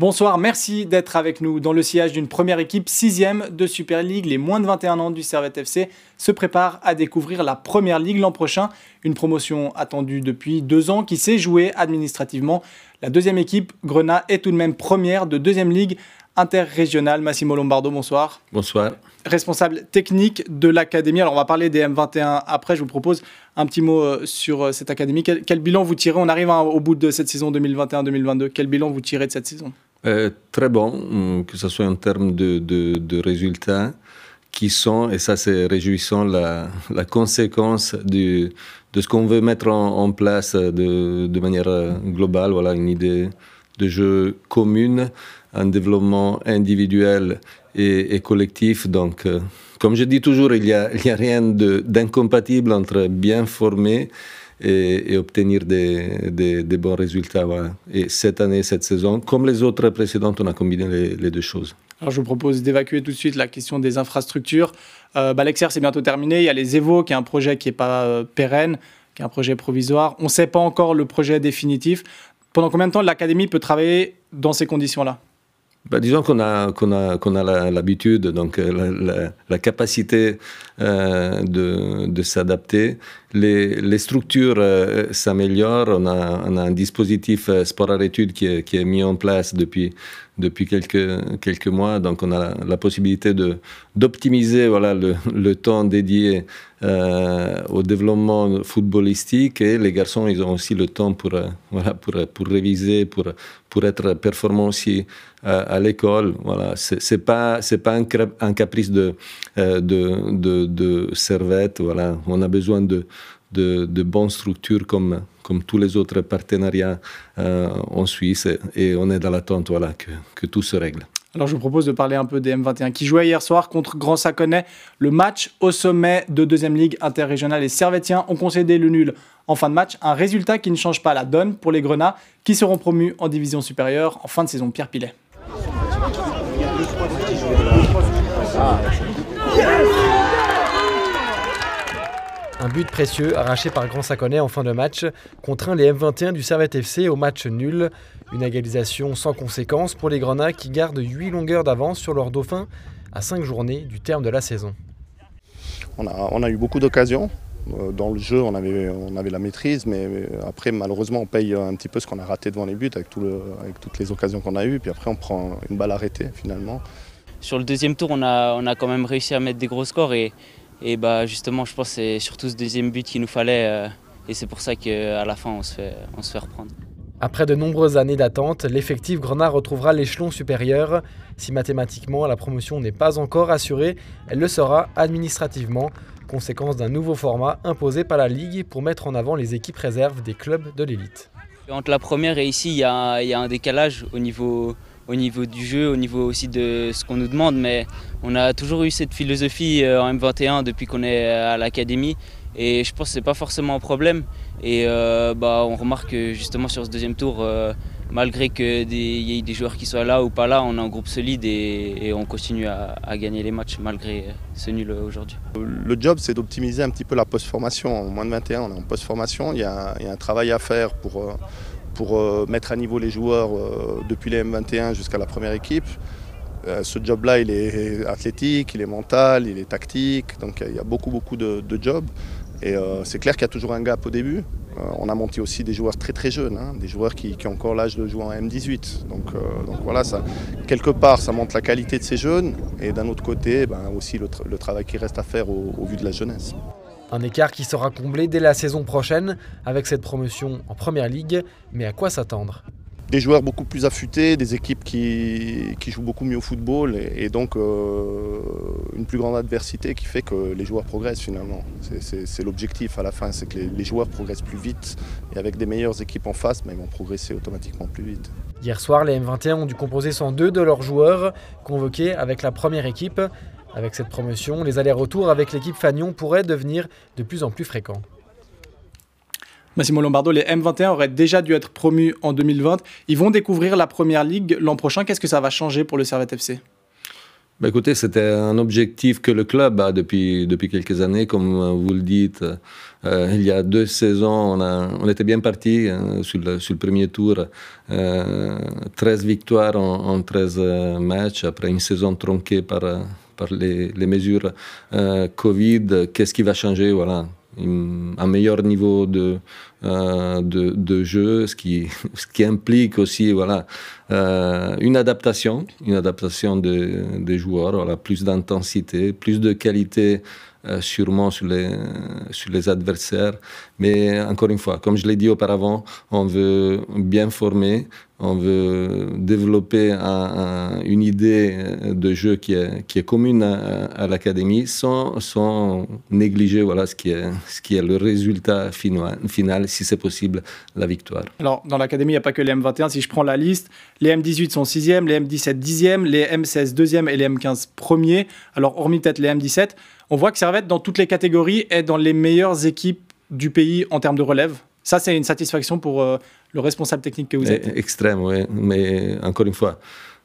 Bonsoir, merci d'être avec nous dans le sillage d'une première équipe, sixième de Super League. Les moins de 21 ans du Servette FC se préparent à découvrir la première ligue l'an prochain. Une promotion attendue depuis deux ans qui s'est jouée administrativement. La deuxième équipe, Grenat, est tout de même première de deuxième ligue interrégionale. Massimo Lombardo, bonsoir. Bonsoir. Responsable technique de l'académie. Alors on va parler des M21 après. Je vous propose un petit mot euh, sur euh, cette académie. Quel, bilan vous tirez? On arrive hein, au bout de cette saison 2021-2022. Quel bilan vous tirez de cette saison? Euh, très bon, mm, que ce soit en termes de, résultats qui sont, et ça c'est réjouissant, la, conséquence du, de ce qu'on veut mettre en, place de, de, manière euh, globale, voilà, une idée de jeu commune, un développement individuel et, collectif. Donc, euh, comme je dis toujours, il n'y a, a rien d'incompatible entre bien formé et, obtenir des, bons résultats. Et cette année, cette saison, comme les autres précédentes, on a combiné les, deux choses. Alors je vous propose d'évacuer tout de suite la question des infrastructures. Euh, bah, L'Exer, c'est bientôt terminé. Il y a les Evo, qui est un projet qui n'est pas euh, pérenne, qui est un projet provisoire. On ne sait pas encore le projet définitif. Pendant combien de temps l'Académie peut travailler dans ces conditions-là? Bah, disons qu'on a, qu'on a, qu'on a l'habitude, donc euh, la, capacité euh, de, de s'adapter. Les, les, structures euh, s'améliorent. On a, on a, un dispositif sport à études qui qui est mis en place depuis, depuis quelques, quelques mois. Donc on a la, possibilité d'optimiser voilà, le, temps dédié au développement footballistique. Et les garçons, ils ont aussi le temps pour, voilà, pour, pour réviser, pour, pour être performants aussi à, l'école. Voilà, c'est pas pas un, caprice de, euh, de, de, de servette. Voilà, on a besoin de, de, de bonnes structures comme comme tous les autres partenariats euh, en Suisse et on est dans l'attente voilà que, que tout se règle. Alors je vous propose de parler un peu des M21 qui jouaient hier soir contre Grand Saconnet. Le match au sommet de deuxième ligue interrégionale. Les Servetiens ont concédé le nul en fin de match. Un résultat qui ne change pas la donne pour les Grenats qui seront promus en division supérieure en fin de saison. Pierre Pilet. Un but précieux arraché par Grand Saconnet en fin de match contraint les M21 du Servette FC au match nul. Une égalisation sans conséquence pour les Grenats qui gardent 8 longueurs d'avance sur leur dauphin à 5 journées du terme de la saison. On a, on a eu beaucoup d'occasions. Euh, dans le jeu, on avait, on avait la maîtrise, mais après, malheureusement, on paye un petit peu ce qu'on a raté devant les buts avec, tout le, avec toutes les occasions qu'on a eues. Puis après, on prend une balle arrêtée finalement. Sur le deuxième tour, on a, on a quand même réussi à mettre des gros scores. Et, et bah, justement, je pense que c'est surtout ce deuxième but qu'il nous fallait. Euh, et c'est pour ça qu'à la fin, on se fait, on se fait reprendre. Après de nombreuses années d'attente, l'effectif Grenat retrouvera l'échelon supérieur. Si mathématiquement la promotion n'est pas encore assurée, elle le sera administrativement, conséquence d'un nouveau format imposé par la Ligue pour mettre en avant les équipes réserves des clubs de l'élite. Entre la première et ici, il y, a, un décalage au niveau, au niveau du jeu, au niveau aussi de ce qu'on nous demande, mais on a toujours eu cette philosophie euh, en M21 depuis qu'on est à l'académie et je pense que ce n'est pas forcément un problème. Et euh, bah, on remarque que justement sur ce deuxième tour, euh, malgré qu'il y ait des joueurs qui soient là ou pas là, on a un groupe solide et, on continue à, gagner les matchs malgré ce nul aujourd'hui. Le job, c'est d'optimiser un petit peu la post-formation. En moins de 21, on est en post-formation. Il, y a un travail à faire pour, euh, pour mettre à niveau les joueurs depuis les M21 jusqu'à la première équipe. Ce job-là, il est athlétique, il est mental, il est tactique, donc il y a beaucoup, beaucoup de, jobs. Et euh, c'est clair qu'il y a toujours un gap au début. Euh, on a monté aussi des joueurs très très jeunes, hein, des joueurs qui, ont encore l'âge de jouer en M18. Donc, euh, voilà, quelque part, ça montre la qualité de ces jeunes. Et d'un autre côté, ben, aussi le, travail qui reste à faire au vu de la jeunesse. Un écart qui sera comblé dès la saison prochaine avec cette promotion en Première Ligue. Mais à quoi s'attendre? Des joueurs beaucoup plus affûtés, des équipes qui, jouent beaucoup mieux au football et, donc euh, une plus grande adversité qui fait que les joueurs progressent finalement. C'est l'objectif à la fin, c'est que les, joueurs progressent plus vite et avec des meilleures équipes en face, mais ils vont progresser automatiquement plus vite. Hier soir, les M21 ont dû composer 102 de leurs joueurs convoqués avec la première équipe. Avec cette promotion, les allers-retours avec l'équipe Fagnon pourraient devenir de plus en plus fréquents. Massimo Lombardo, les M21 auraient déjà dû être promus en 2020. Ils vont découvrir la première ligue l'an prochain. Qu'est-ce que ça va changer pour le Servette FC bah, écoutez, c'était un objectif que le club a depuis, depuis quelques années, comme vous le dites. Euh, il y a deux saisons, on, a, on était bien parti hein, sur, le, sur, le, premier tour. Euh, 13 victoires en, en 13 euh, matchs, après une saison tronquée par, les, mesures euh, Covid. Qu'est-ce qui va changer voilà un meilleur niveau de, euh, de, de, jeu, ce qui, ce qui implique aussi voilà, euh, une adaptation, une adaptation des joueurs, voilà, plus d'intensité, plus de qualité sûrement sur les, sur les adversaires. Mais encore une fois, comme je l'ai dit auparavant, on veut bien former, on veut développer un, une idée de jeu qui est, commune à, l'académie sans, négliger voilà, ce, qui est, ce qui est le résultat final, final si c'est possible, la victoire. Alors, dans l'académie, il n'y a pas que les M21. Si je prends la liste, les M18 sont 6e, les M17 10e, les M16 2e et les M15 1er. Alors, hormis peut-être les M17, on voit que Servette, dans toutes les catégories, est dans les meilleures équipes du pays en termes de relève. Ça, c'est une satisfaction pour euh, le responsable technique que vous êtes. Extrême, oui. Mais encore une fois,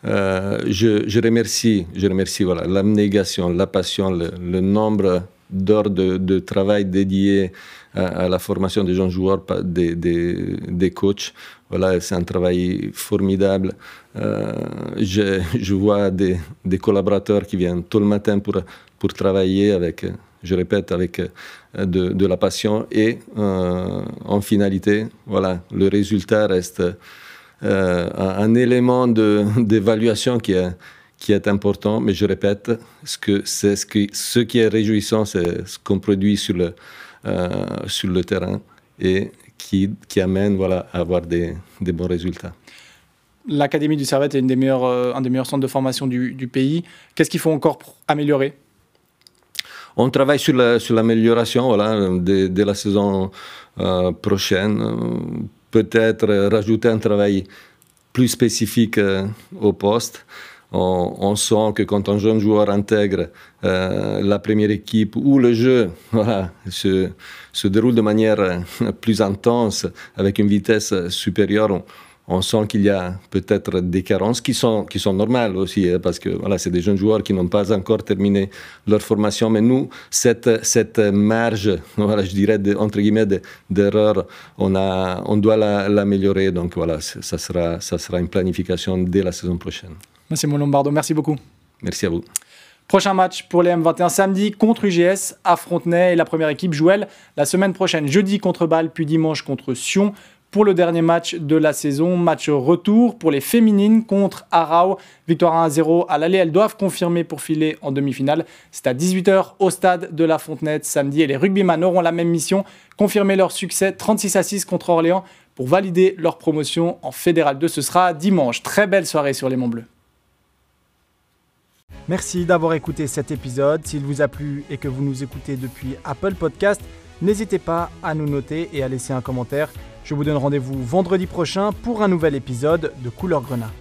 euh, je, je, remercie, je remercie voilà, l'abnégation, la passion, le, le nombre d'heures de, de, travail dédiées à, à, la formation des jeunes joueurs, des, des, des coachs. Voilà, c'est un travail formidable. Euh, je, je, vois des, des, collaborateurs qui viennent tout le matin pour, pour travailler avec, je répète, avec de, de la passion et euh, en finalité, voilà, le résultat reste euh, un élément d'évaluation qui est, important, mais je répète, ce, qui, est réjouissant, c'est ce qu'on produit sur le, euh, terrain et qui, amène voilà, à avoir des, bons résultats. L'Académie du Servette est euh, un des meilleurs centres de formation du pays. Qu'est-ce qu'il faut encore améliorer? On travaille sur, la, sur l'amélioration voilà, dès, dès, la saison euh, prochaine. Peut-être rajouter un travail plus spécifique euh, au poste. On, sent que quand un jeune joueur intègre euh, la première équipe où le jeu voilà, se, se, déroule de manière plus intense, avec une vitesse supérieure, on sent qu'il y a peut-être des carences qui sont, qui sont normales aussi, hein, parce que voilà, c'est des jeunes joueurs qui n'ont pas encore terminé leur formation. Mais nous, cette, cette marge, voilà, je dirais, de, entre guillemets, d'erreur, on, a, on doit l'améliorer. Donc voilà, ça sera, ça sera une planification dès la saison prochaine. Merci mon Lombardo, merci beaucoup. Merci à vous. Prochain match pour les M21 samedi contre UGS à Frontenay et la première équipe joue elle la semaine prochaine jeudi contre Bâle puis dimanche contre Sion pour le dernier match de la saison. Match retour pour les féminines contre Arau. Victoire 1-0 à l'aller. Elles doivent confirmer pour filer en demi-finale. C'est à 18h au stade de la Fontenette samedi. Et les rugbyman auront la même mission. Confirmer leur succès 36 à 6 contre Orléans pour valider leur promotion en Fédéral 2. Ce sera dimanche. Très belle soirée sur les Monts Bleus. Merci d'avoir écouté cet épisode. S'il vous a plu et que vous nous écoutez depuis Apple Podcast, n'hésitez pas à nous noter et à laisser un commentaire. Je vous donne rendez-vous vendredi prochain pour un nouvel épisode de Couleur Grenat.